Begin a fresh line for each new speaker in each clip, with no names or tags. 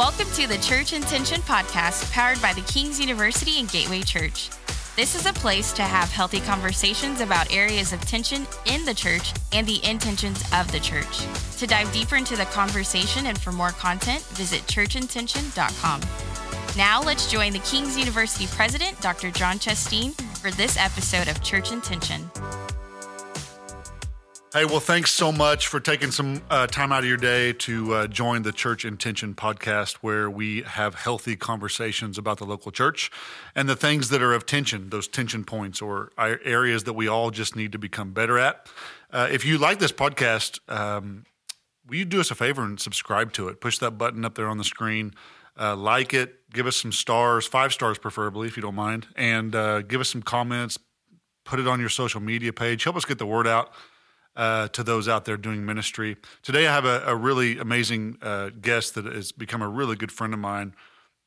Welcome to the Church Intention podcast powered by the King's University and Gateway Church. This is a place to have healthy conversations about areas of tension in the church and the intentions of the church. To dive deeper into the conversation and for more content, visit churchintention.com. Now let's join the King's University president, Dr. John Chasteen, for this episode of Church Intention.
Hey, well, thanks so much for taking some uh, time out of your day to uh, join the Church Intention podcast, where we have healthy conversations about the local church and the things that are of tension, those tension points or areas that we all just need to become better at. Uh, if you like this podcast, um, will you do us a favor and subscribe to it? Push that button up there on the screen. Uh, like it, give us some stars, five stars preferably, if you don't mind, and uh, give us some comments. Put it on your social media page. Help us get the word out uh, to those out there doing ministry. Today, I have a, a really amazing uh, guest that has become a really good friend of mine.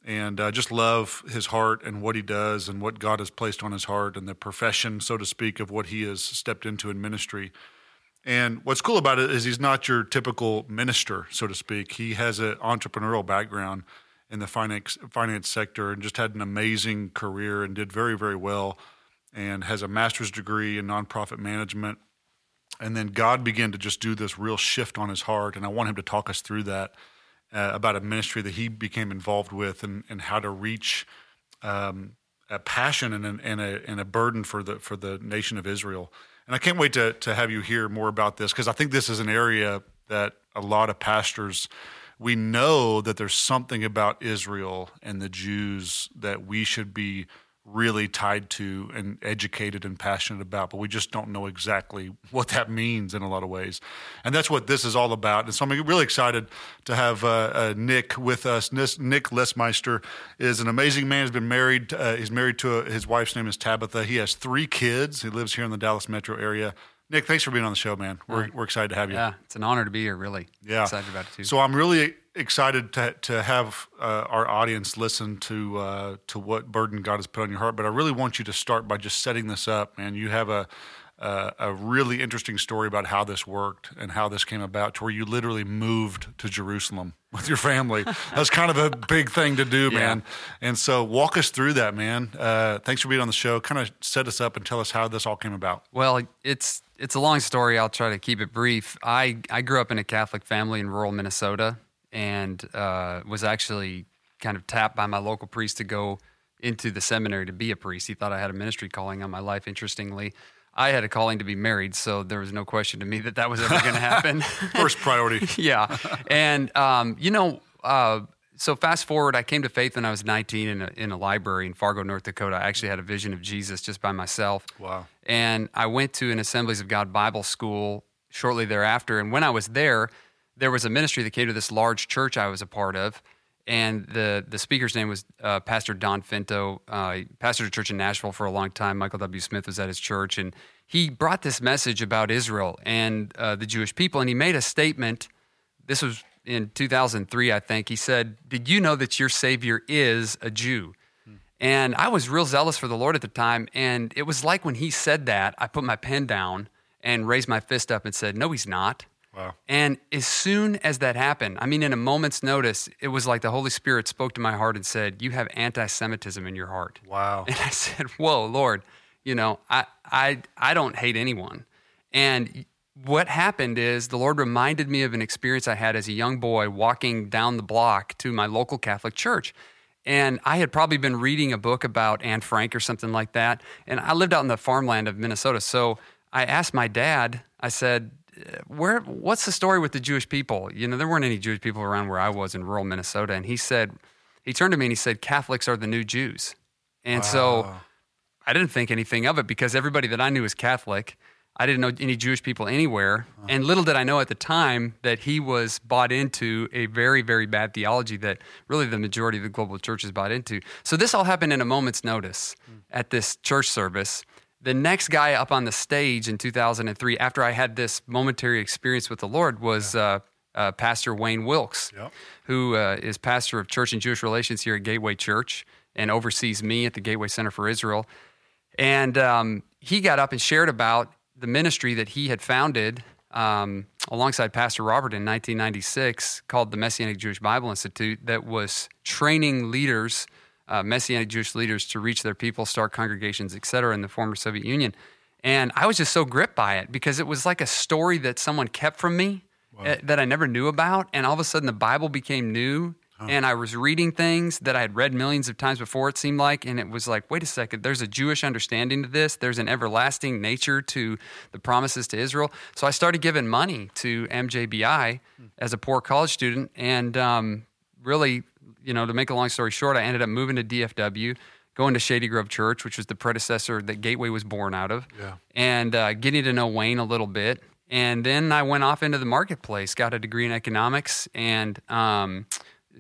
And I just love his heart and what he does and what God has placed on his heart and the profession, so to speak, of what he has stepped into in ministry. And what's cool about it is he's not your typical minister, so to speak. He has an entrepreneurial background in the finance finance sector and just had an amazing career and did very very well and has a master's degree in nonprofit management and then God began to just do this real shift on his heart. And I want him to talk us through that uh, about a ministry that he became involved with and, and how to reach um, a passion and, and, a, and a burden for the, for the nation of Israel. And I can't wait to, to have you hear more about this because I think this is an area that a lot of pastors we know that there's something about Israel and the Jews that we should be really tied to and educated and passionate about, but we just don't know exactly what that means in a lot of ways. And that's what this is all about. And so I'm really excited to have uh, uh, Nick with us. Nick Lesmeister is an amazing man. He's been married. Uh, he's married to a, his wife's name is Tabitha. He has three kids. He lives here in the Dallas metro area. Nick, thanks for being on the show, man. We're, we're excited to have you.
Yeah, it's an honor to be here, really.
Yeah.
Excited about it, too.
So I'm really excited to to have uh, our audience listen to uh, to what burden God has put on your heart. But I really want you to start by just setting this up, man. You have a uh, a really interesting story about how this worked and how this came about, to where you literally moved to Jerusalem with your family. That's kind of a big thing to do, yeah. man. And so, walk us through that, man. Uh, thanks for being on the show. Kind of set us up and tell us how this all came about.
Well, it's it's a long story. I'll try to keep it brief. I I grew up in a Catholic family in rural Minnesota and uh, was actually kind of tapped by my local priest to go into the seminary to be a priest. He thought I had a ministry calling on my life. Interestingly, I had a calling to be married, so there was no question to me that that was ever going to happen.
First priority.
yeah, and um, you know, uh, so fast forward, I came to faith when I was 19 in a, in a library in Fargo, North Dakota. I actually had a vision of Jesus just by myself.
Wow.
And I went to an Assemblies of God Bible school shortly thereafter. And when I was there, there was a ministry that came to this large church I was a part of, and the the speaker's name was uh, Pastor Don Finto. Uh, pastored a church in Nashville for a long time. Michael W. Smith was at his church, and he brought this message about Israel and uh, the Jewish people, and he made a statement. This was in 2003, I think. He said, "Did you know that your Savior is a Jew?" And I was real zealous for the Lord at the time, and it was like when he said that, I put my pen down and raised my fist up and said, "No, he's not."
Wow.
And as soon as that happened, I mean, in a moment's notice, it was like the Holy Spirit spoke to my heart and said, You have anti Semitism in your heart.
Wow.
And I said, Whoa, Lord, you know, I, I, I don't hate anyone. And what happened is the Lord reminded me of an experience I had as a young boy walking down the block to my local Catholic church. And I had probably been reading a book about Anne Frank or something like that. And I lived out in the farmland of Minnesota. So I asked my dad, I said, where what's the story with the Jewish people? You know, there weren't any Jewish people around where I was in rural Minnesota. And he said, he turned to me and he said, Catholics are the new Jews. And wow. so I didn't think anything of it because everybody that I knew was Catholic. I didn't know any Jewish people anywhere. Uh-huh. And little did I know at the time that he was bought into a very, very bad theology that really the majority of the global church is bought into. So this all happened in a moment's notice mm. at this church service the next guy up on the stage in 2003, after I had this momentary experience with the Lord, was yeah. uh, uh, Pastor Wayne Wilkes,
yep.
who uh, is pastor of church and Jewish relations here at Gateway Church and oversees me at the Gateway Center for Israel. And um, he got up and shared about the ministry that he had founded um, alongside Pastor Robert in 1996 called the Messianic Jewish Bible Institute that was training leaders, uh, Messianic Jewish leaders, to reach their people, start congregations, et cetera, in the former Soviet Union. And I was just so gripped by it because it was like a story that someone kept from me wow. uh, that I never knew about. And all of a sudden, the Bible became new and I was reading things that I had read millions of times before, it seemed like. And it was like, wait a second, there's a Jewish understanding to this. There's an everlasting nature to the promises to Israel. So I started giving money to MJBI as a poor college student. And um, really, you know, to make a long story short, I ended up moving to DFW going to Shady Grove Church, which was the predecessor that Gateway was born out of, yeah. and uh, getting to know Wayne a little bit. And then I went off into the marketplace, got a degree in economics, and um,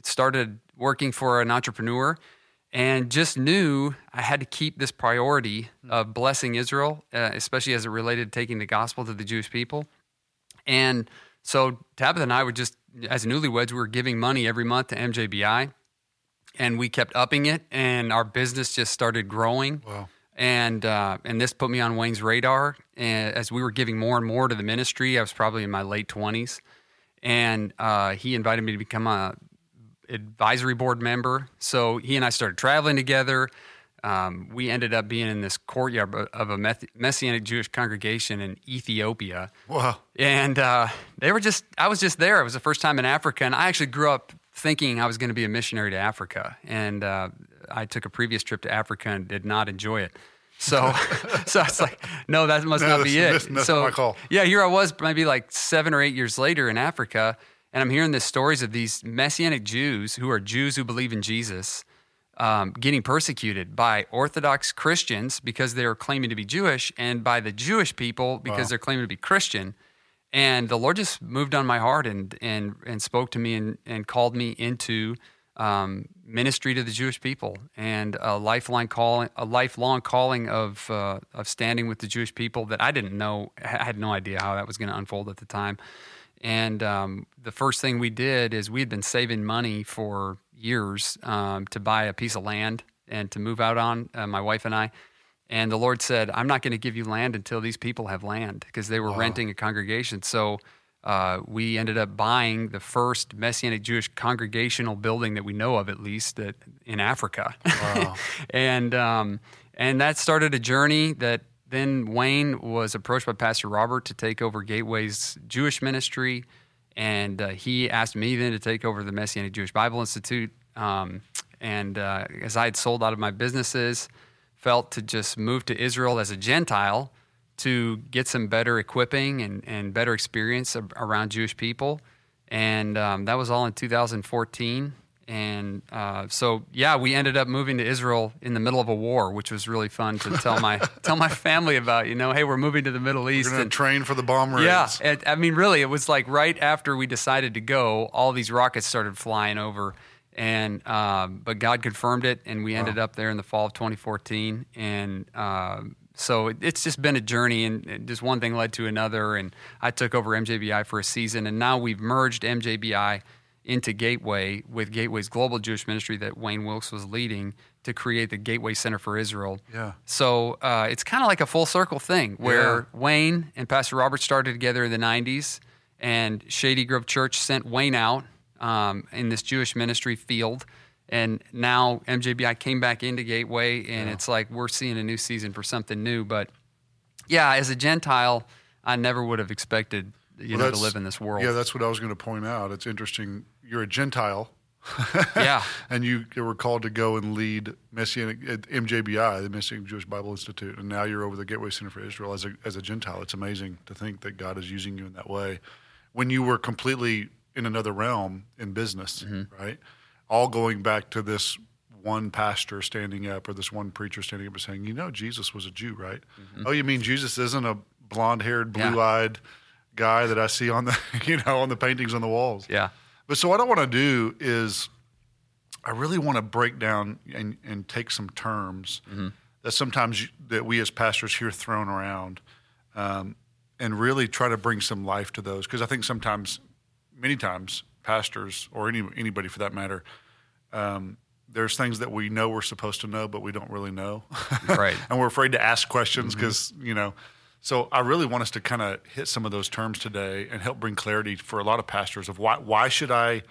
started working for an entrepreneur and just knew I had to keep this priority of blessing Israel, uh, especially as it related to taking the gospel to the Jewish people. And so Tabitha and I were just, as newlyweds, we were giving money every month to MJBI, and we kept upping it, and our business just started growing. Wow. And uh, and this put me on Wayne's radar. And as we were giving more and more to the ministry, I was probably in my late twenties, and uh, he invited me to become a advisory board member. So he and I started traveling together. Um, we ended up being in this courtyard of a Messianic Jewish congregation in Ethiopia.
Wow.
And uh, they were just, I was just there. It was the first time in Africa. And I actually grew up thinking I was going to be a missionary to Africa. And uh, I took a previous trip to Africa and did not enjoy it. So, so I was like, no, that must no, not be it.
That's
so,
my call.
Yeah, here I was, maybe like seven or eight years later in Africa, and I'm hearing the stories of these Messianic Jews who are Jews who believe in Jesus um, getting persecuted by Orthodox Christians because they're claiming to be Jewish and by the Jewish people because wow. they're claiming to be Christian. And the Lord just moved on my heart and, and, and spoke to me and, and called me into um, ministry to the Jewish people and a lifelong calling, a lifelong calling of, uh, of standing with the Jewish people that I didn't know, I had no idea how that was going to unfold at the time. And um, the first thing we did is we had been saving money for years um, to buy a piece of land and to move out on, uh, my wife and I. And the Lord said, I'm not going to give you land until these people have land because they were wow. renting a congregation. So uh, we ended up buying the first Messianic Jewish congregational building that we know of, at least, that, in Africa. Wow. and, um, and that started a journey that then Wayne was approached by Pastor Robert to take over Gateway's Jewish ministry, and uh, he asked me then to take over the Messianic Jewish Bible Institute. Um, and uh, as I had sold out of my businesses, felt to just move to Israel as a Gentile to get some better equipping and, and better experience around Jewish people. And um, that was all in 2014 and uh, so yeah, we ended up moving to Israel in the middle of a war, which was really fun to tell my tell my family about. You know, hey, we're moving to the Middle East.
We're going train for the bomb raids.
Yeah, it, I mean, really, it was like right after we decided to go, all these rockets started flying over, and um, but God confirmed it, and we ended wow. up there in the fall of 2014, and. Um, so it's just been a journey, and just one thing led to another. And I took over MJBI for a season, and now we've merged MJBI into Gateway with Gateway's global Jewish ministry that Wayne Wilkes was leading to create the Gateway Center for Israel.
Yeah.
So uh, it's kind of like a full circle thing where yeah. Wayne and Pastor Robert started together in the 90s, and Shady Grove Church sent Wayne out um, in this Jewish ministry field. And now MJBI came back into Gateway, and yeah. it's like we're seeing a new season for something new. But yeah, as a Gentile, I never would have expected you well, know to live in this world.
Yeah, that's what I was going to point out. It's interesting. You're a Gentile.
yeah,
and you were called to go and lead Messianic at MJBI, the Messianic Jewish Bible Institute, and now you're over the Gateway Center for Israel as a as a Gentile. It's amazing to think that God is using you in that way. When you were completely in another realm in business, mm-hmm. right? All going back to this one pastor standing up or this one preacher standing up and saying, "You know, Jesus was a Jew, right? Mm-hmm. Oh, you mean Jesus isn't a blonde-haired, blue-eyed." Yeah guy that I see on the you know on the paintings on the walls.
Yeah.
But so what I want to do is I really want to break down and, and take some terms mm-hmm. that sometimes that we as pastors hear thrown around, um, and really try to bring some life to those because I think sometimes, many times, pastors or any anybody for that matter, um, there's things that we know we're supposed to know but we don't really know,
right?
and we're afraid to ask questions because mm-hmm. you know So I really want us to kind of hit some of those terms today and help bring clarity for a lot of pastors of why why should I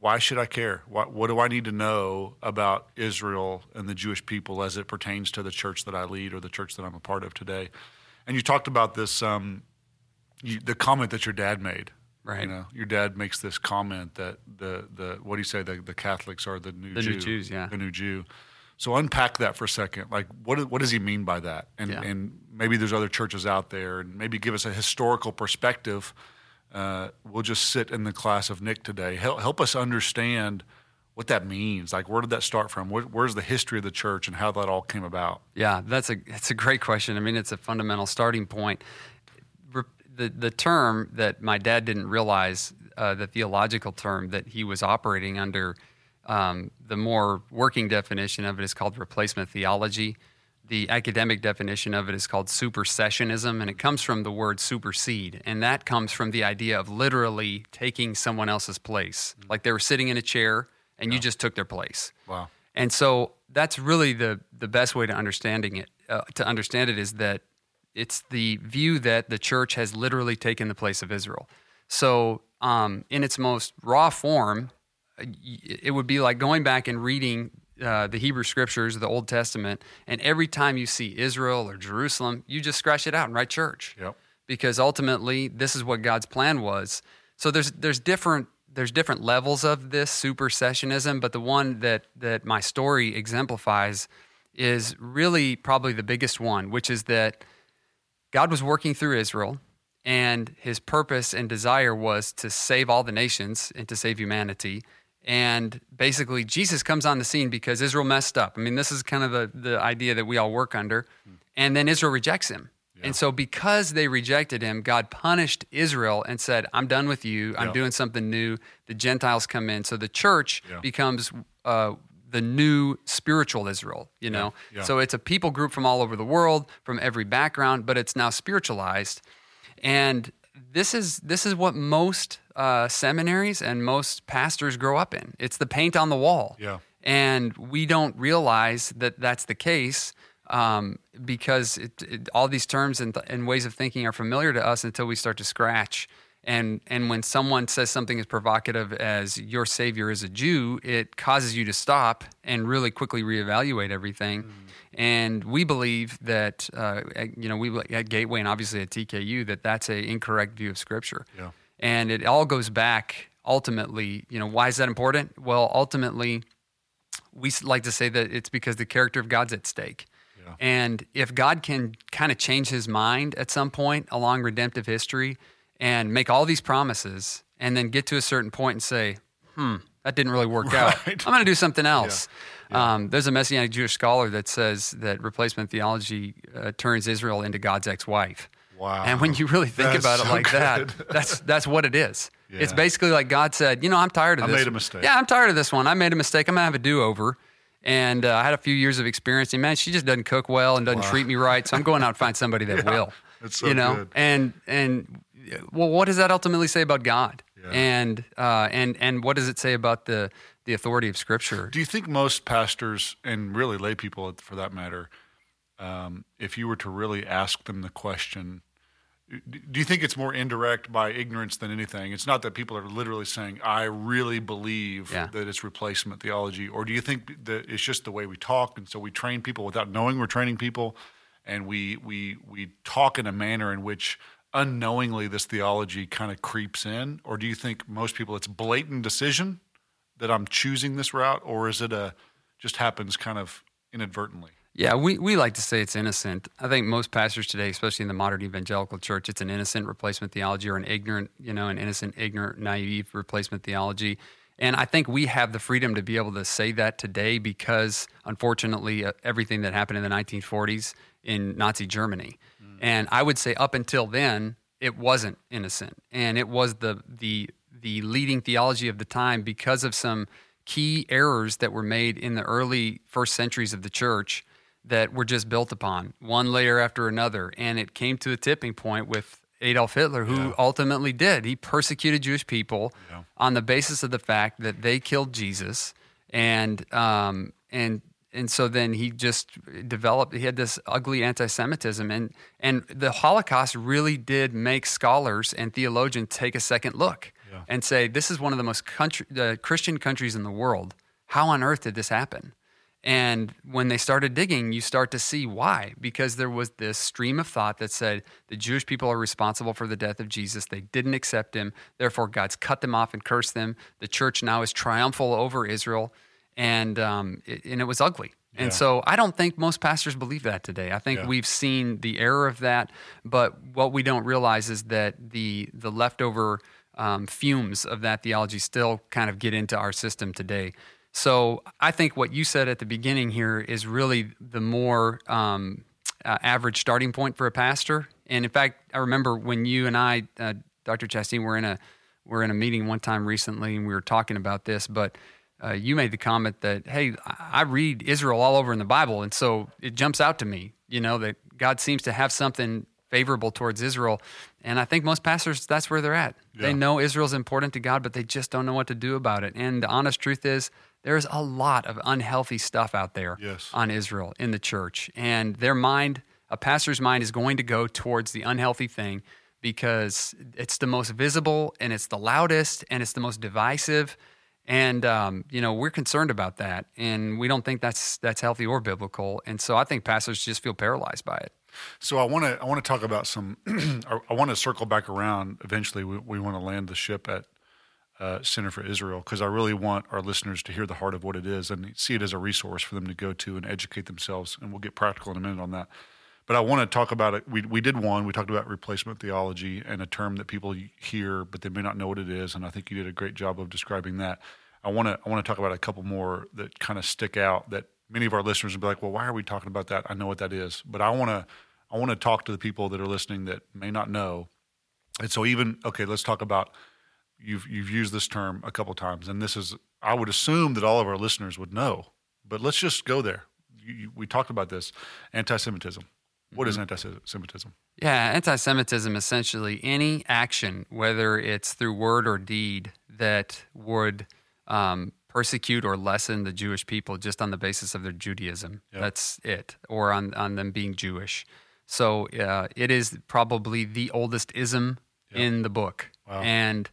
why should I care? What, what do I need to know about Israel and the Jewish people as it pertains to the church that I lead or the church that I'm a part of today? And you talked about this, um, you, the comment that your dad made.
Right.
You know, your dad makes this comment that the the what do you say the, the Catholics are the new
The
Jew,
new Jews, yeah.
the new Jew. So unpack that for a second. Like, what what does he mean by that? And
Yeah.
and maybe there's other churches out there, and maybe give us a historical perspective. Uh, we'll just sit in the class of Nick today. Help help us understand what that means. Like, where did that start from? Where, where's the history of the church and how that all came about?
Yeah, that's a it's a great question. I mean, it's a fundamental starting point. The the term that my dad didn't realize, uh, the theological term that he was operating under, um, the more working definition of it is called replacement theology. The academic definition of it is called supersessionism, and it comes from the word supersede, and that comes from the idea of literally taking someone else's place, like they were sitting in a chair and you just took their place.
Wow.
And so that's really the the best way to understanding it. Uh, to understand it is that it's the view that the church has literally taken the place of Israel. So, um, in its most raw form, it would be like going back and reading uh, the Hebrew scriptures, the Old Testament, and every time you see Israel or Jerusalem, you just scratch it out and write church
Yep.
because ultimately this is what God's plan was. So there's there's different there's different levels of this supersessionism, but the one that that my story exemplifies is really probably the biggest one, which is that God was working through Israel and his purpose and desire was to save all the nations and to save humanity. And basically, Jesus comes on the scene because Israel messed up. I mean, this is kind of the, the idea that we all work under. And then Israel rejects him. And so, because they rejected him, God punished Israel and said, I'm done with you. I'm
Yeah.
doing something new. The Gentiles come in. So, the church
Yeah.
becomes uh, the new spiritual Israel, you know?
Yeah.
So, it's a people group from all over the world, from every background, but it's now spiritualized. And this is this is what most uh, seminaries and most pastors grow up in. It's the paint on the wall.
Yeah.
And we don't realize that that's the case um, because it, it, all these terms and, and ways of thinking are familiar to us until we start to scratch. And and when someone says something as provocative as "your savior is a Jew," it causes you to stop and really quickly reevaluate everything. And we believe that uh, at- you know we at Gateway and obviously at TKU that that's a incorrect view of Scripture.
Yeah.
And it all goes back ultimately. You know why is that important? Well, ultimately we like to say that it's because the character of God's at stake.
Yeah.
And if God can kind of change his mind at some point along redemptive history and make all these promises and then get to a certain point and say, hmm, that didn't really work out. I'm going to do something else. Um, there's a Messianic Jewish scholar that says that replacement theology uh, turns Israel into God's ex wife.
Wow.
And when you really think
That's
about it
so
like that, that's that's what it is. It's basically like God said, you know, I'm tired of
I
this.
I made a mistake.
Yeah, I'm tired of this one. I made a mistake. I'm gonna have a do over. And uh, I had a few years of experience. And man, she just doesn't cook well and doesn't treat me right. So I'm going out and find somebody that will.
that's so
you know,
good.
and and well, what does that ultimately say about God?
Yeah.
And uh, and and what does it say about the the authority of Scripture?
Do you think most pastors and really lay people for that matter, um, if you were to really ask them the question, do you think it's more indirect by ignorance than anything? It's not that people are literally saying, "I really believe
Yeah.
that it's replacement theology," or do you think that it's just the way we talk, and so we train people without knowing we're training people, and we we we talk in a manner in which unknowingly this theology kind of creeps in, or do you think most people it's blatant decision that I'm choosing this route, or is it a just happens kind of inadvertently?
Yeah, we, we like to say it's innocent. I think most pastors today, especially in the modern evangelical church, it's an innocent replacement theology or an ignorant, you know, an innocent, ignorant, naive replacement theology. And I think we have the freedom to be able to say that today because, unfortunately, uh, everything that happened in the 1940s in Nazi Germany. And I would say up until then, it wasn't innocent. And it was the, the, the leading theology of the time because of some key errors that were made in the early first centuries of the church that were just built upon one layer after another. And it came to a tipping point with Adolf Hitler, who ultimately did. He persecuted Jewish people on the basis of the fact that they killed Jesus. And, um, and and so then he just developed. He had this ugly anti-Semitism, and and the Holocaust really did make scholars and theologians take a second look
Yeah.
and say, "This is one of the most country, uh, Christian countries in the world. How on earth did this happen?" And when they started digging, you start to see why. Because there was this stream of thought that said the Jewish people are responsible for the death of Jesus. They didn't accept him. Therefore, God's cut them off and cursed them. The church now is triumphal over Israel. And, um, it, and it was ugly.
Yeah.
And so I don't think most pastors believe that today. I think
Yeah.
we've seen the error of that. But what we don't realize is that the, the leftover um, fumes of that theology still kind of get into our system today. So I think what you said at the beginning here is really the more um, uh, average starting point for a pastor. And in fact, I remember when you and I, uh, Dr. Chasteen, were in a were in a meeting one time recently, and we were talking about this. But uh, you made the comment that, "Hey, I read Israel all over in the Bible, and so it jumps out to me, you know, that God seems to have something favorable towards Israel." And I think most pastors, that's where they're at. They
Yeah.
know Israel's important to God, but they just don't know what to do about it. And the honest truth is, there's a lot of unhealthy stuff out there
Yes.
on Israel in the church. And their mind, a pastor's mind, is going to go towards the unhealthy thing because it's the most visible and it's the loudest and it's the most divisive. And um, you know we're concerned about that, and we don't think that's that's healthy or biblical. And so I think pastors just feel paralyzed by it.
So I want to I want to talk about some. I- want to circle back around. Eventually, we, we want to land the ship at uh, Center for Israel because I really want our listeners to hear the heart of what it is and see it as a resource for them to go to and educate themselves. And we'll get practical in a minute on that. But I want to talk about it. We we did one. We talked about replacement theology and a term that people hear, but they may not know what it is. And I think you did a great job of describing that. I want to I want to talk about a couple more that kind of stick out that many of our listeners will be like, well, why are we talking about that? I know what that is, but I want to I want to talk to the people that are listening that may not know. And so even okay, let's talk about you've you've used this term a couple times, and this is I would assume that all of our listeners would know, but let's just go there. You, you, we talked about this anti-Semitism. What is anti-Semitism?
Yeah, anti Semitism essentially any action, whether it's through word or deed, that would um, persecute or lessen the Jewish people just on the basis of their Judaism.
Yep.
That's it, or on, on them being Jewish. So uh, it is probably the oldest ism in the book.
Wow.
And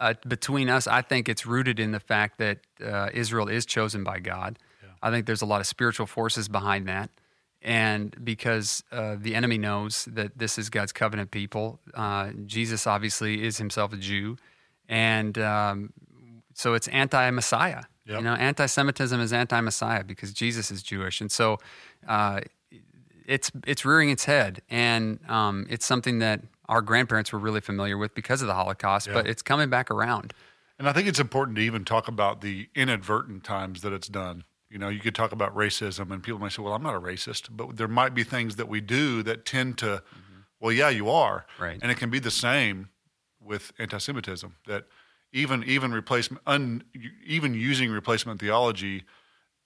uh, between us, I think it's rooted in the fact that uh, Israel is chosen by God. I think there's a lot of spiritual forces behind that. And because uh, the enemy knows that this is God's covenant people, uh, Jesus obviously is himself a Jew. And um, so it's anti Messiah.
Yep.
You know, anti Semitism is anti Messiah because Jesus is Jewish. And so uh, it's, it's rearing its head. And um, it's something that our grandparents were really familiar with because of the Holocaust, but it's coming back around.
And I think it's important to even talk about the inadvertent times that it's done. You know, you could talk about racism, and people might say, "Well, I'm not a racist," but there might be things that we do that tend to, mm-hmm. well, yeah, you are,
Right.
And it can be the same with anti-Semitism. That even even replacement, un, even using replacement theology,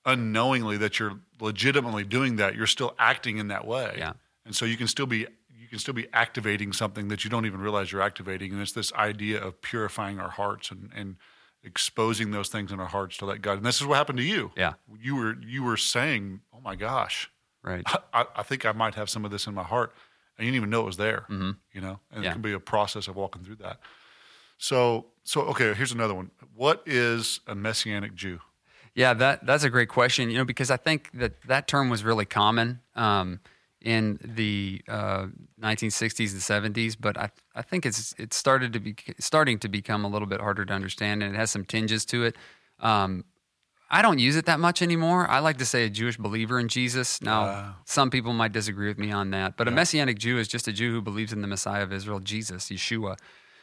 unknowingly that you're legitimately doing that, you're still acting in that way.
Yeah.
And so you can still be you can still be activating something that you don't even realize you're activating. And it's this idea of purifying our hearts and, and exposing those things in our hearts to let God. And this is what happened to you.
Yeah.
You were you were saying, Oh my gosh,
Right.
I, I think I might have some of this in my heart. And you didn't even know it was there. You know? And
Yeah.
it can be a process of walking through that. So so okay, here's another one. What is a messianic Jew?
Yeah, that that's a great question. You know, because I think that that term was really common um, in the uh, 1960s and 70s, but I I think it's it started to be starting to become a little bit harder to understand, and it has some tinges to it. Um, I don't use it that much anymore. I like to say a Jewish believer in Jesus. Now,
Ah.
some people might disagree with me on that, but a Messianic Jew is just a Jew who believes in the Messiah of Israel, Jesus, Yeshua.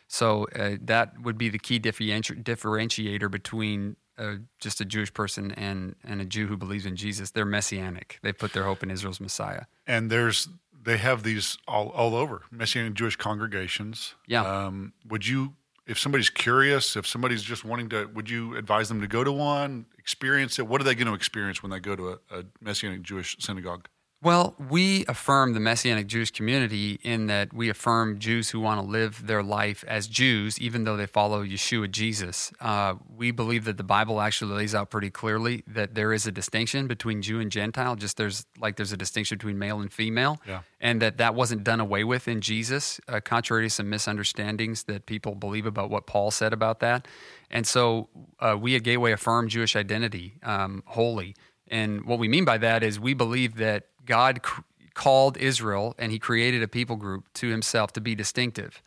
So uh, that would be the key differenti- differentiator between uh, just a Jewish person and, and a Jew who believes in Jesus. They're Messianic. They put their hope in Israel's Messiah.
and there's they have these all, all over messianic jewish congregations
Yeah.
um, would you if somebody's curious if somebody's just wanting to would you advise them to go to one experience it what are they going to experience when they go to a, a messianic jewish synagogue
Well, we affirm the Messianic Jewish community in that we affirm Jews who want to live their life as Jews, even though they follow Yeshua Jesus. Uh, we believe that the Bible actually lays out pretty clearly that there is a distinction between Jew and Gentile, just there's like there's a distinction between male and female,
Yeah.
and that that wasn't done away with in Jesus, uh, contrary to some misunderstandings that people believe about what Paul said about that. And so uh, we at Gateway affirm Jewish identity um, wholly. And what we mean by that is we believe that God cr- called Israel and he created a people group to himself to be distinctive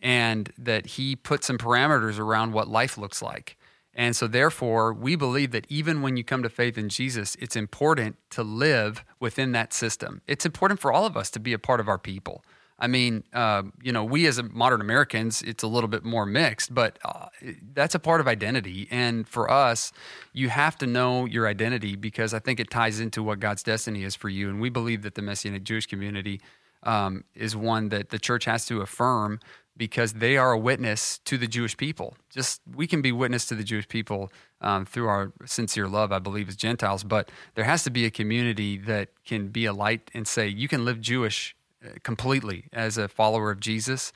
and that he put some parameters around what life looks like. And so, therefore, we believe that even when you come to faith in Jesus, it's important to live within that system. It's important for all of us to be a part of our people. I mean, uh, you know, we as modern Americans, it's a little bit more mixed, but uh, that's a part of identity. And for us, you have to know your identity because I think it ties into what God's destiny is for you. And we believe that the Messianic Jewish community um, is one that the church has to affirm because they are a witness to the Jewish people. Just we can be witness to the Jewish people um, through our sincere love, I believe, as Gentiles. But there has to be a community that can be a light and say you can live Jewish completely as a follower of Jesus.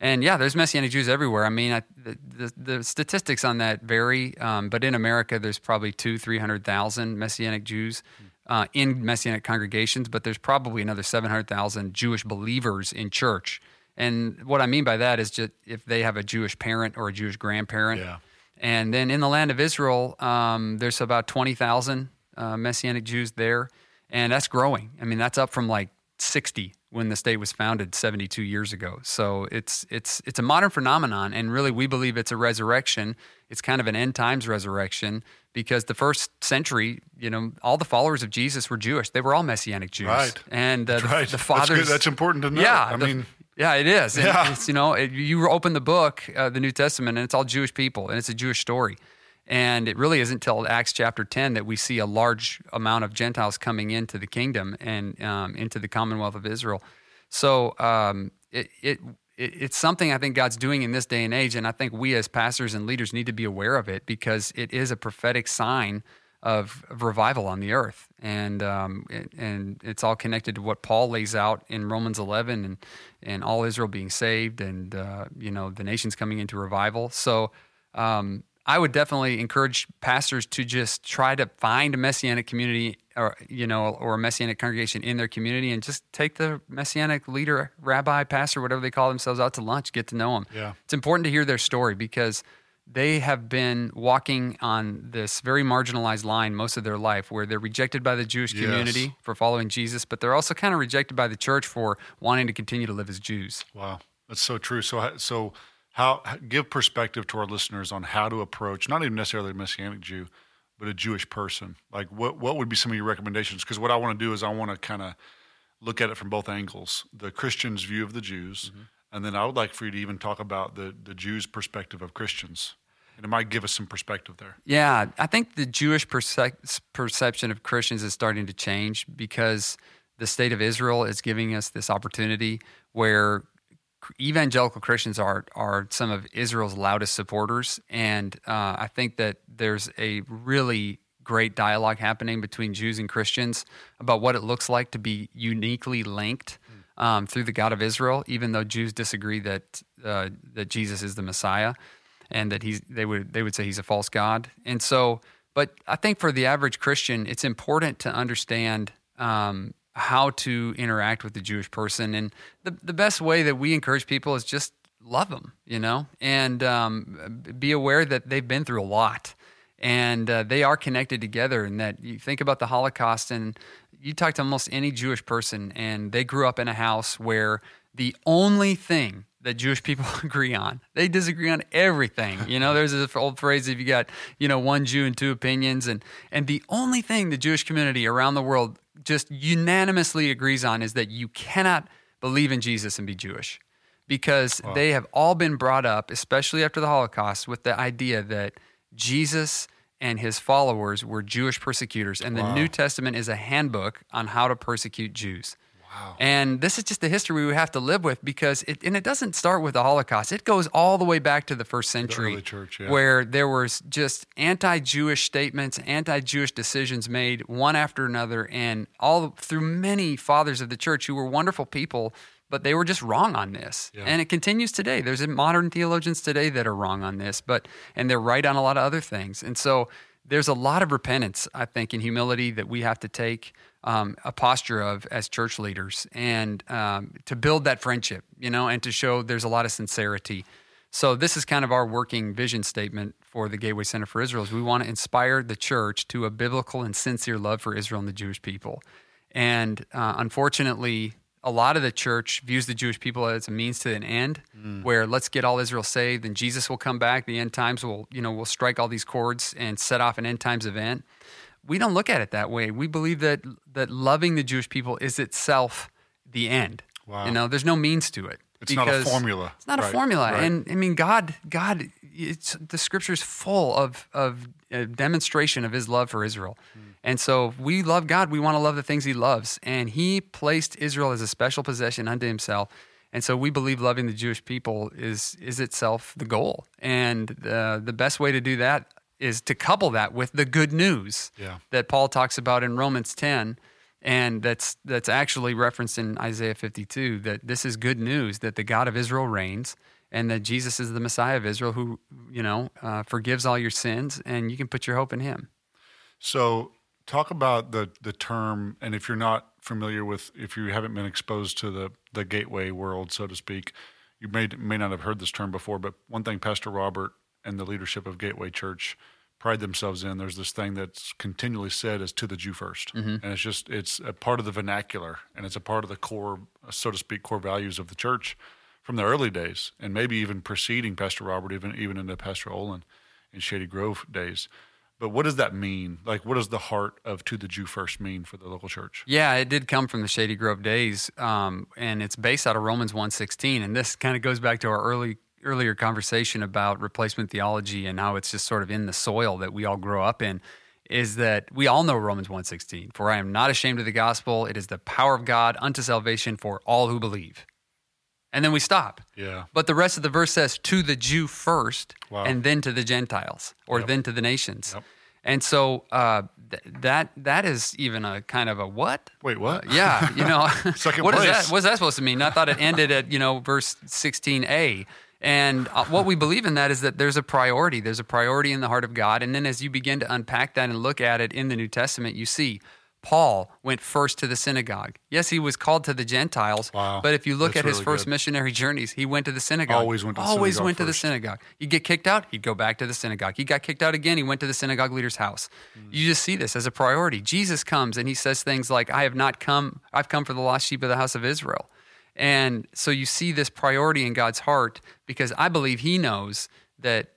And yeah, there's Messianic Jews everywhere. I mean, I, the, the, statistics on that vary, um, but in America, there's probably two, three hundred thousand Messianic Jews uh, in Messianic congregations, but there's probably another seven hundred thousand Jewish believers in church. And what I mean by that is just if they have a Jewish parent or a Jewish grandparent.
Yeah.
And then in the land of Israel, um, there's about 20,000 uh, Messianic Jews there. And that's growing. I mean, that's up from like 60 when the state was founded 72 years ago. So it's, it's, it's a modern phenomenon. And really, we believe it's a resurrection. It's kind of an end times resurrection because the first century, you know, all the followers of Jesus were Jewish. They were all Messianic Jews.
Right.
And uh, the,
right.
the
That's
fathers.
good. That's important to know.
Yeah,
I
the-
mean,
yeah, it is.
Yeah.
It's, you know, it, you open the book, uh, the New Testament, and it's all Jewish people, and it's a Jewish story. And it really isn't until Acts chapter 10 that we see a large amount of Gentiles coming into the kingdom and um, into the commonwealth of Israel. So um, it, it, it, it's something I think God's doing in this day and age. And I think we as pastors and leaders need to be aware of it because it is a prophetic sign of, of revival on the earth, and um, it- and it's all connected to what Paul lays out in Romans 11, and and all Israel being saved, and uh, you know the nations coming into revival. So um, I would definitely encourage pastors to just try to find a messianic community, or you know, or a messianic congregation in their community, and just take the messianic leader, rabbi, pastor, whatever they call themselves, out to lunch, get to know them.
Yeah.
It's important to hear their story because they have been walking on this very marginalized line most of their life where they're rejected by the Jewish
Yes.
community for following Jesus, but they're also kind of rejected by the church for wanting to continue to live as Jews.
Wow, that's so true. So, so how give perspective to our listeners on how to approach not even necessarily a messianic Jew, but a Jewish person. Like, what what would be some of your recommendations? Because what I want to do is I want to kind of look at it from both angles: the Christians' view of the Jews, mm-hmm. and then I would like for you to even talk about the the Jews' perspective of Christians. And it might give us some perspective there.
Yeah, I think the Jewish perce- perception of Christians is starting to change because the state of Israel is giving us this opportunity where evangelical Christians are are some of Israel's loudest supporters, and uh, I think that there's a really great dialogue happening between Jews and Christians about what it looks like to be uniquely linked um, through the God of Israel, even though Jews disagree that uh, that Jesus is the Messiah and that he's they would they would say he's a false god. And so, but I think for the average Christian, it's important to understand um, how to interact with the Jewish person. And the the best way that we encourage people is just love them, you know, and um, be aware that they've been through a lot. And uh, they are connected together, and that you think about the Holocaust, and you talk to almost any Jewish person, and they grew up in a house where the only thing that Jewish people agree on. They disagree on everything. You know, there's this old phrase if you got, you know, one Jew and two opinions and and the only thing the Jewish community around the world just unanimously agrees on is that you cannot believe in Jesus and be Jewish. Because they have all been brought up, especially after the Holocaust, with the idea that Jesus and his followers were Jewish persecutors and the New Testament is a handbook on how to persecute Jews. And this is just the history we have to live with because it, and it doesn't start with the Holocaust. It goes all the way back to the first century,
early church, yeah.
where there was just anti-Jewish statements, anti-Jewish decisions made one after another, and all through many fathers of the church who were wonderful people, but they were just wrong on this.
Yeah.
And it continues today. There's modern theologians today that are wrong on this, but and they're right on a lot of other things. And so there's a lot of repentance, I think, and humility that we have to take um, a posture of as church leaders and um, to build that friendship, you know, and to show there's a lot of sincerity. So this is kind of our working vision statement for the Gateway Center for Israel. Is we want to inspire the church to a biblical and sincere love for Israel and the Jewish people. And uh, unfortunately, a lot of the church views the Jewish people as a means to an end, mm. where let's get all Israel saved, and Jesus will come back. The end times will, you know, will strike all these chords and set off an end times event. We don't look at it that way. We believe that that loving the Jewish people is itself the end.
Wow.
You know, there's no means to it.
It's not a formula.
It's not a
Right,
formula,
right.
and I mean, God, God, it's the scripture's full of of uh, demonstration of His love for Israel, and so we love God. We want to love the things He loves, and He placed Israel as a special possession unto Himself, and so we believe loving the Jewish people is is itself the goal, and uh, the best way to do that is to couple that with the good news
Yeah.
that Paul talks about in Romans ten and that's that's actually referenced in Isaiah 52 that this is good news that the God of Israel reigns and that Jesus is the Messiah of Israel who you know uh, forgives all your sins and you can put your hope in him.
So, talk about the the term, and if you're not familiar with, if you haven't been exposed to the the gateway world, so to speak, you may may not have heard this term before. But one thing, Pastor Robert and the leadership of Gateway Church pride themselves in. There's this thing that's continually said is "to the Jew 1st and it's just it's a part of the vernacular, and it's a part of the core, so to speak, core values of the church from the early days, and maybe even preceding Pastor Robert, even even into Pastor Olen in Shady Grove days. But what does that mean? Like, what does the heart of "to the Jew first mean for the local church?
Yeah, it did come from the Shady Grove days, um, and it's based out of Romans 1.16. And this kind of goes back to our early earlier conversation about replacement theology and how it's just sort of in the soil that we all grow up in. Is that we all know Romans 1.16, for I am not ashamed of the gospel. It is the power of God unto salvation for all who believe. And then we stop.
Yeah,
But the rest of the verse says to the Jew first,
Wow.
and then to the Gentiles, or then to the nations.
Yep.
And so uh, th- that that is even a kind of a what?
Wait, what?
Yeah, you know,
Second
what is
place.
that? What's that supposed to mean? I thought it ended at you know verse sixteen a. And uh, what we believe in that is that there's a priority. There's a priority in the heart of God. And then as you begin to unpack that and look at it in the New Testament, you see Paul went first to the synagogue. Yes, he was called to the Gentiles.
Wow.
But if you look
That's
at his
really
first
good.
missionary journeys, he went to the synagogue.
Always went to the
Always
synagogue
went to the synagogue. He'd get kicked out, he'd go back to the synagogue. He got kicked out again, he went to the synagogue leader's house. You just see this as a priority. Jesus comes and he says things like, I have not come, I've come for the lost sheep of the house of Israel. And so you see this priority in God's heart because I believe he knows that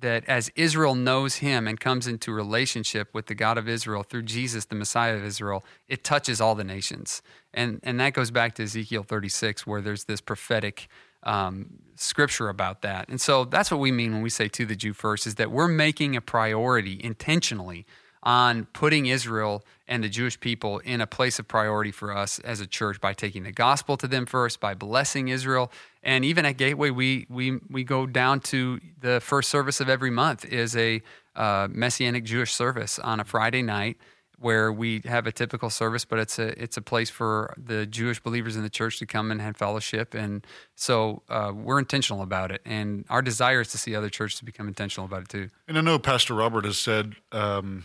that as Israel knows him and comes into relationship with the God of Israel through Jesus, the Messiah of Israel, it touches all the nations. And and that goes back to Ezekiel 36, where there's this prophetic um, scripture about that. And so that's what we mean when we say to the Jew first, is that we're making a priority intentionally on putting Israel and the Jewish people in a place of priority for us as a church by taking the gospel to them first, by blessing Israel. And even at Gateway, we we we go down to the first service of every month is a uh, messianic Jewish service on a Friday night where we have a typical service, but it's a it's a place for the Jewish believers in the church to come and have fellowship. And so uh, we're intentional about it, and our desire is to see other churches become intentional about it too.
And I know Pastor Robert has said um,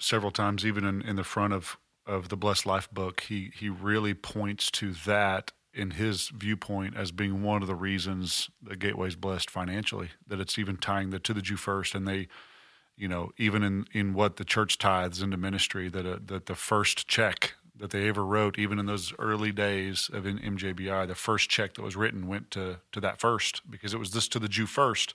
several times, even in, in the front of, of the Blessed Life book, he he really points to that in his viewpoint as being one of the reasons the Gateway's blessed financially. That it's even tying the to the Jew first, and they, you know, even in, in what the church tithes into ministry, that uh, that the first check that they ever wrote, even in those early days of MJBI, the first check that was written went to to that first because it was this to the Jew first.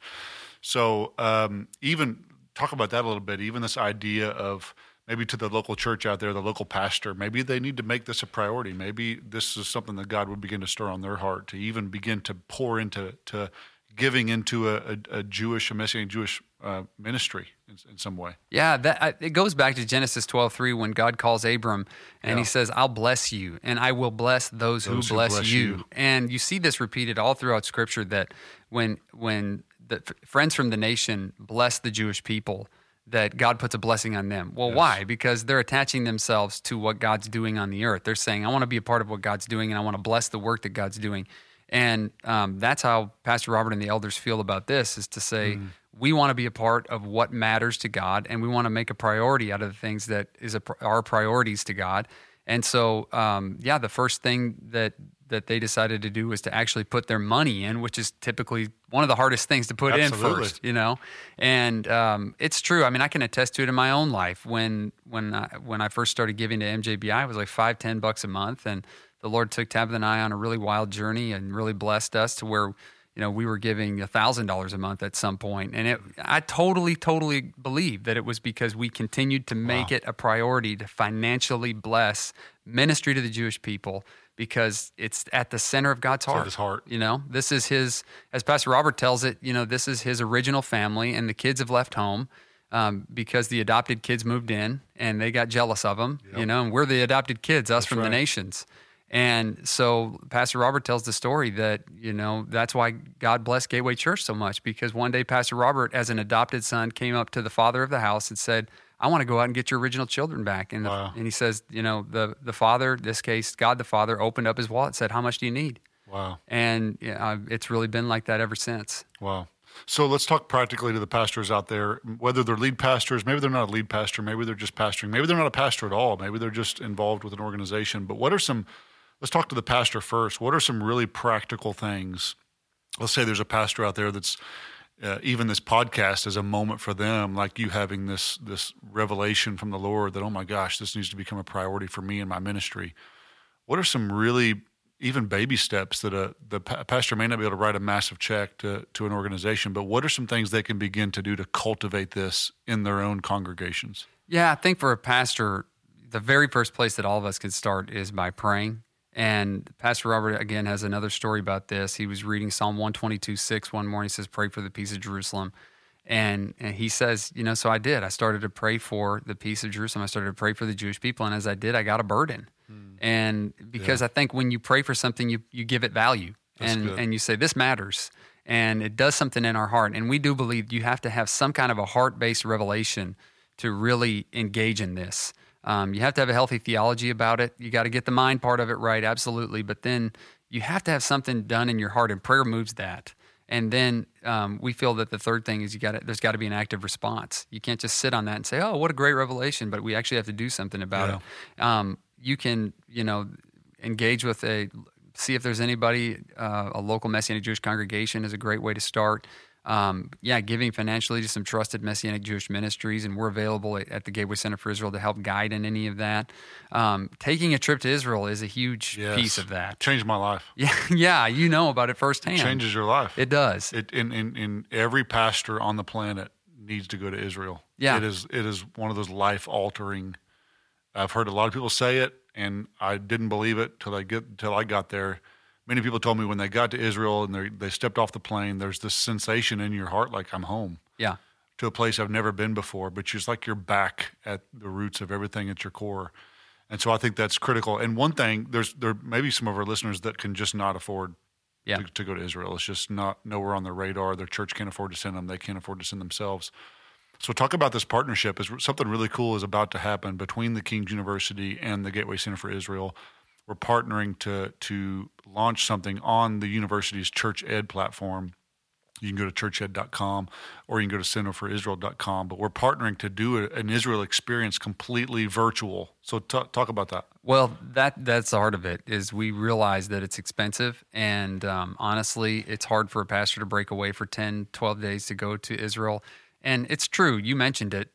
So um, even talk about that a little bit. Even this idea of maybe to the local church out there, the local pastor, maybe they need to make this a priority. Maybe this is something that God would begin to stir on their heart to even begin to pour into to giving into a, a, a Jewish, a messianic Jewish uh, ministry in, in some way.
Yeah, that it goes back to Genesis twelve three when God calls Abram and
Yeah.
he says, "I'll bless you, and I will bless those,
Those
who
who
bless,
bless
you.
you.
And you see this repeated all throughout Scripture that when when the f- friends from the nation bless the Jewish people, that God puts a blessing on them. Well, why? Because they're attaching themselves to what God's doing on the earth. They're saying, "I want to be a part of what God's doing, and I want to bless the work that God's doing." And um, that's how Pastor Robert and the elders feel about this: is to say we want to be a part of what matters to God, and we want to make a priority out of the things that is a, our priorities to God. And so, um, yeah, the first thing that that they decided to do was to actually put their money in, which is typically one of the hardest things to put in first, you know. And um, it's true. I mean, I can attest to it in my own life. When when I, when I first started giving to MJBI, it was like five, ten bucks a month, and the Lord took Tabitha and I on a really wild journey and really blessed us to where you know we were giving a thousand dollars a month at some point and it i totally totally believe that it was because we continued to make it a priority to financially bless ministry to the jewish people because it's at the center of god's heart
his heart.
you know? This is his as pastor robert tells it you know this is his original family and the kids have left home um, because the adopted kids moved in and they got jealous of them you know? And we're the adopted kids us from the nations. And so Pastor Robert tells the story that, you know, that's why God blessed Gateway Church so much because one day Pastor Robert, as an adopted son, came up to the father of the house and said, I want to go out and get your original children back. And, the, and he says, you know, the, the father, this case, God the Father, opened up his wallet and said, How much do you need?
Wow.
And it's really been like that ever since.
Wow. So let's talk practically to the pastors out there, whether they're lead pastors, maybe they're not a lead pastor, maybe they're just pastoring, maybe they're not a pastor at all, maybe they're just involved with an organization. But what are some, let's talk to the pastor first. What are some really practical things? Let's say there's a pastor out there that's, uh, even this podcast is a moment for them, like you having this this revelation from the Lord that oh my gosh, this needs to become a priority for me and my ministry. What are some really even baby steps that a the pa- pastor may not be able to write a massive check to to an organization, but what are some things they can begin to do to cultivate this in their own congregations?
Yeah, I think for a pastor, the very first place that all of us can start is by praying. And Pastor Robert, again, has another story about this. He was reading Psalm 122 6 one morning. He says, Pray for the peace of Jerusalem. And, and he says, You know, so I did. I started to pray for the peace of Jerusalem. I started to pray for the Jewish people. And as I did, I got a burden. Hmm. And because I think when you pray for something, you, you give it value and,
good.
and you say, This matters. And it does something in our heart. And we do believe you have to have some kind of a heart based revelation to really engage in this. Um, you have to have a healthy theology about it. You got to get the mind part of it right, absolutely. But then you have to have something done in your heart, and prayer moves that. And then um, we feel that the third thing is you got there's got to be an active response. You can't just sit on that and say, "Oh, what a great revelation," but we actually have to do something about it. Um, you can, you know, engage with a see if there's anybody uh, a local messianic jewish congregation is a great way to start um, yeah giving financially to some trusted messianic jewish ministries and we're available at, at the gateway center for israel to help guide in any of that um, taking a trip to israel is a huge
Yes.
piece of that
Changed my life.
yeah yeah you know about it firsthand It
Changes your life.
it does
It, in, in, in every pastor on the planet needs to go to Israel.
Yeah.
it is it is one of those life altering. I've heard a lot of people say it, and I didn't believe it till I get till I got there. Many people told me when they got to Israel and they they stepped off the plane, there's this sensation in your heart like I'm home
yeah
to a place I've never been before, but it's like you're back at the roots of everything at your core. And so I think that's critical. And one thing, there's there may be some of our listeners that can just not afford
Yeah.
to, to go to Israel. It's just not nowhere on their radar. Their church can't afford to send them. They can't afford to send themselves. So talk about this partnership. Is something really cool is about to happen between the King's University and the Gateway Center for Israel. We're partnering to to launch something on the university's Church Ed platform. You can go to churched.com or you can go to centerforisrael.com. But we're partnering to do an Israel experience completely virtual. So t- talk about that.
Well, that that's the heart of it. Is we realize that it's expensive, and um, honestly, it's hard for a pastor to break away for 10, 12 days to go to Israel. And it's true. You mentioned it.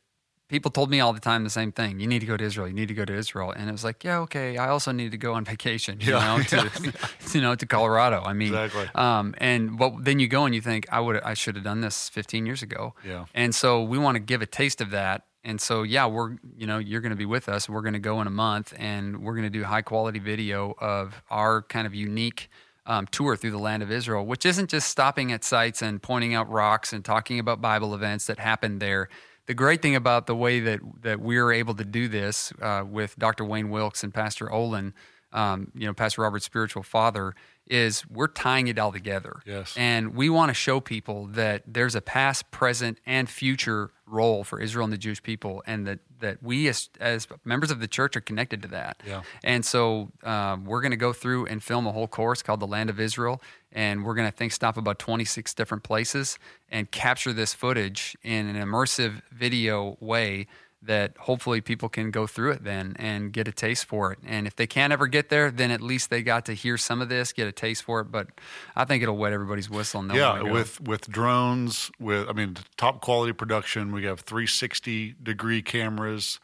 People told me all the time the same thing. You need to go to Israel. You need to go to Israel. And it was like, yeah, okay. I also need to go on vacation. You
Yeah,
know, to you know to Colorado. I mean,
Exactly.
um, and but then you go and you think, I would, I should have done this 15 years ago.
Yeah.
And so we want to give a taste of that. And so, yeah, we're, you know, you're going to be with us. We're going to go in a month and we're going to do high quality video of our kind of unique um, tour through the land of Israel, which isn't just stopping at sites and pointing out rocks and talking about Bible events that happened there. The great thing about the way that that we're able to do this uh, with Dr. Wayne Wilkes and Pastor Olen, um, you know, Pastor Robert's spiritual father, is we're tying it all together.
Yes.
And we want to show people that there's a past, present, and future role for Israel and the Jewish people, and that, that we as, as members of the church are connected to that.
Yeah.
And so um, we're going to go through and film a whole course called The Land of Israel, and we're going to, think, stop about 26 different places and capture this footage in an immersive video way that hopefully people can go through it then and get a taste for it. And if they can't ever get there, then at least they got to hear some of this, get a taste for it. But I think it'll wet everybody's whistle. And
yeah, with with drones, with I mean top quality production. We have 360 degree cameras,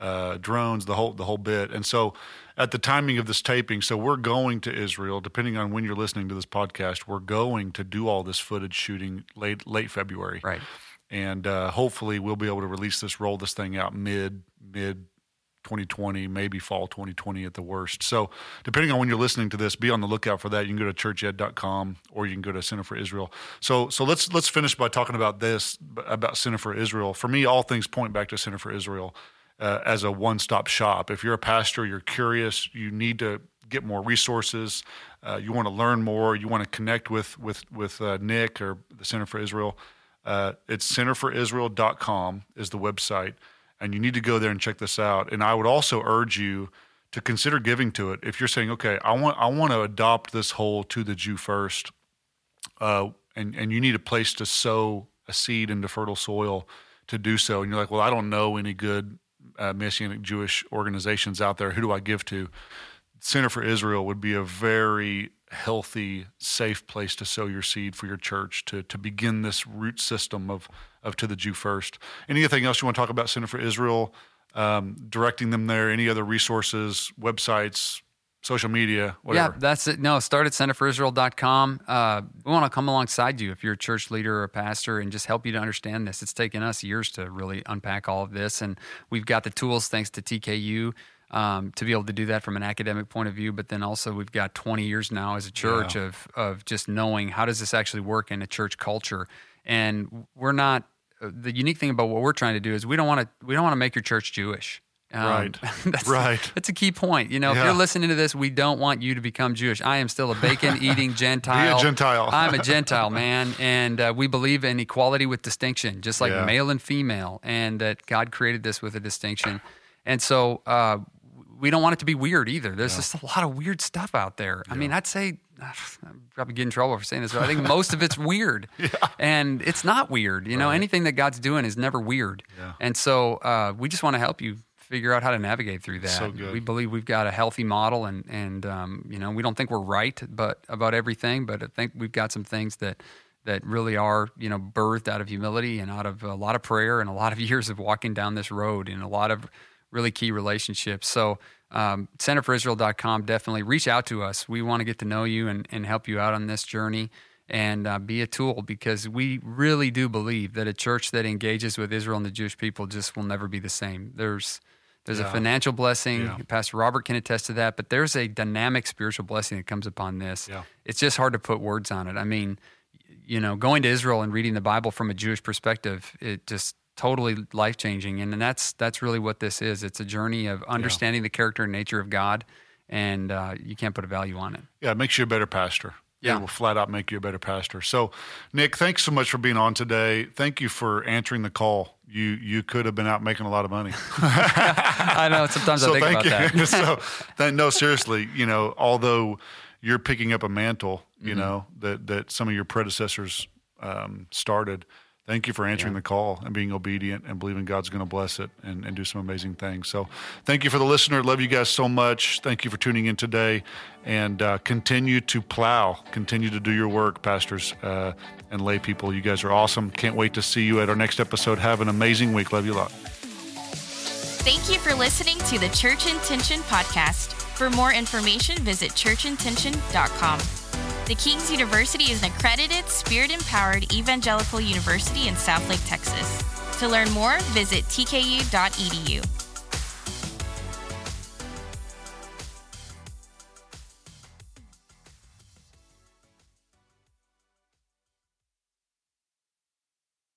uh, drones, the whole the whole bit. And so at the timing of this taping, so we're going to Israel. Depending on when you're listening to this podcast, we're going to do all this footage shooting late late February.
Right
and uh, hopefully we'll be able to release this, roll this thing out mid mid 2020, maybe fall 2020 at the worst. So, depending on when you're listening to this, be on the lookout for that. You can go to churched.com or you can go to Center for Israel. So, so let's let's finish by talking about this about Center for Israel. For me, all things point back to Center for Israel uh, as a one-stop shop. If you're a pastor, you're curious, you need to get more resources, uh, you want to learn more, you want to connect with with with uh, Nick or the Center for Israel uh, it's centerforisrael.com is the website, and you need to go there and check this out. And I would also urge you to consider giving to it. If you're saying, okay, I want I want to adopt this whole to the Jew first, uh, and and you need a place to sow a seed into fertile soil to do so, and you're like, well, I don't know any good uh, Messianic Jewish organizations out there. Who do I give to? Center for Israel would be a very healthy, safe place to sow your seed for your church to to begin this root system of of to the Jew first. Anything else you want to talk about Center for Israel? Um, directing them there. Any other resources, websites, social media, whatever.
Yeah, that's it. No, start at centerforisrael.com. Uh, we want to come alongside you if you're a church leader or a pastor and just help you to understand this. It's taken us years to really unpack all of this, and we've got the tools thanks to TKU um, to be able to do that from an academic point of view. But then also we've got 20 years now as a church yeah. of of just knowing how does this actually work in a church culture, and we're not. Uh, the unique thing about what we're trying to do is we don't want to we don't want to make your church Jewish.
Um, right.
that's,
right.
That's a key point. You know, yeah. if you're listening to this, we don't want you to become Jewish. I am still a bacon eating Gentile.
Be a Gentile.
I'm a Gentile, man. And uh, we believe in equality with distinction, just like yeah. male and female, and that God created this with a distinction. And so uh, we don't want it to be weird either. There's yeah. just a lot of weird stuff out there. Yeah. I mean, I'd say I'm probably get in trouble for saying this, but I think most of it's weird, yeah. and it's not weird. You know, anything that God's doing is never weird. And so uh, we just want to help you figure out how to navigate through that.
So
we believe we've got a healthy model, and and um, you know, we don't think we're right, but about everything, but I think we've got some things that that really are you know birthed out of humility and out of a lot of prayer and a lot of years of walking down this road and a lot of really key relationships. So, um, centerforisrael.com, definitely reach out to us. We want to get to know you and, and help you out on this journey and uh, be a tool because we really do believe that a church that engages with Israel and the Jewish people just will never be the same. There's there's yeah. a financial blessing. Yeah. Pastor Robert can attest to that, but there's a dynamic spiritual blessing that comes upon this.
Yeah.
It's just hard to put words on it. I mean, you know, going to Israel and reading the Bible from a Jewish perspective, it just totally life changing. And, and that's that's really what this is. It's a journey of understanding the character and nature of God, and uh, you can't put a value on it.
Yeah, it makes you a better pastor. Yeah. It will flat out make you a better pastor. So, Nick, thanks so much for being on today. Thank you for answering the call. You you could have been out making a lot of money.
I know. Sometimes so I think about
you. that. so, no, seriously, you know, although you're picking up a mantle, you mm-hmm. know that that some of your predecessors um, started thank you for answering yeah. the call and being obedient and believing God's going to bless it and, and do some amazing things. So, thank you for the listener. Love you guys so much. Thank you for tuning in today and uh, continue to plow, continue to do your work, pastors uh, and lay people. You guys are awesome. Can't wait to see you at our next episode. Have an amazing week. Love you a lot.
Thank you for listening to the Church Intention podcast. For more information, visit churchintention.com. The King's University is an accredited, spirit empowered evangelical university in Southlake, Texas. To learn more, visit tku.edu.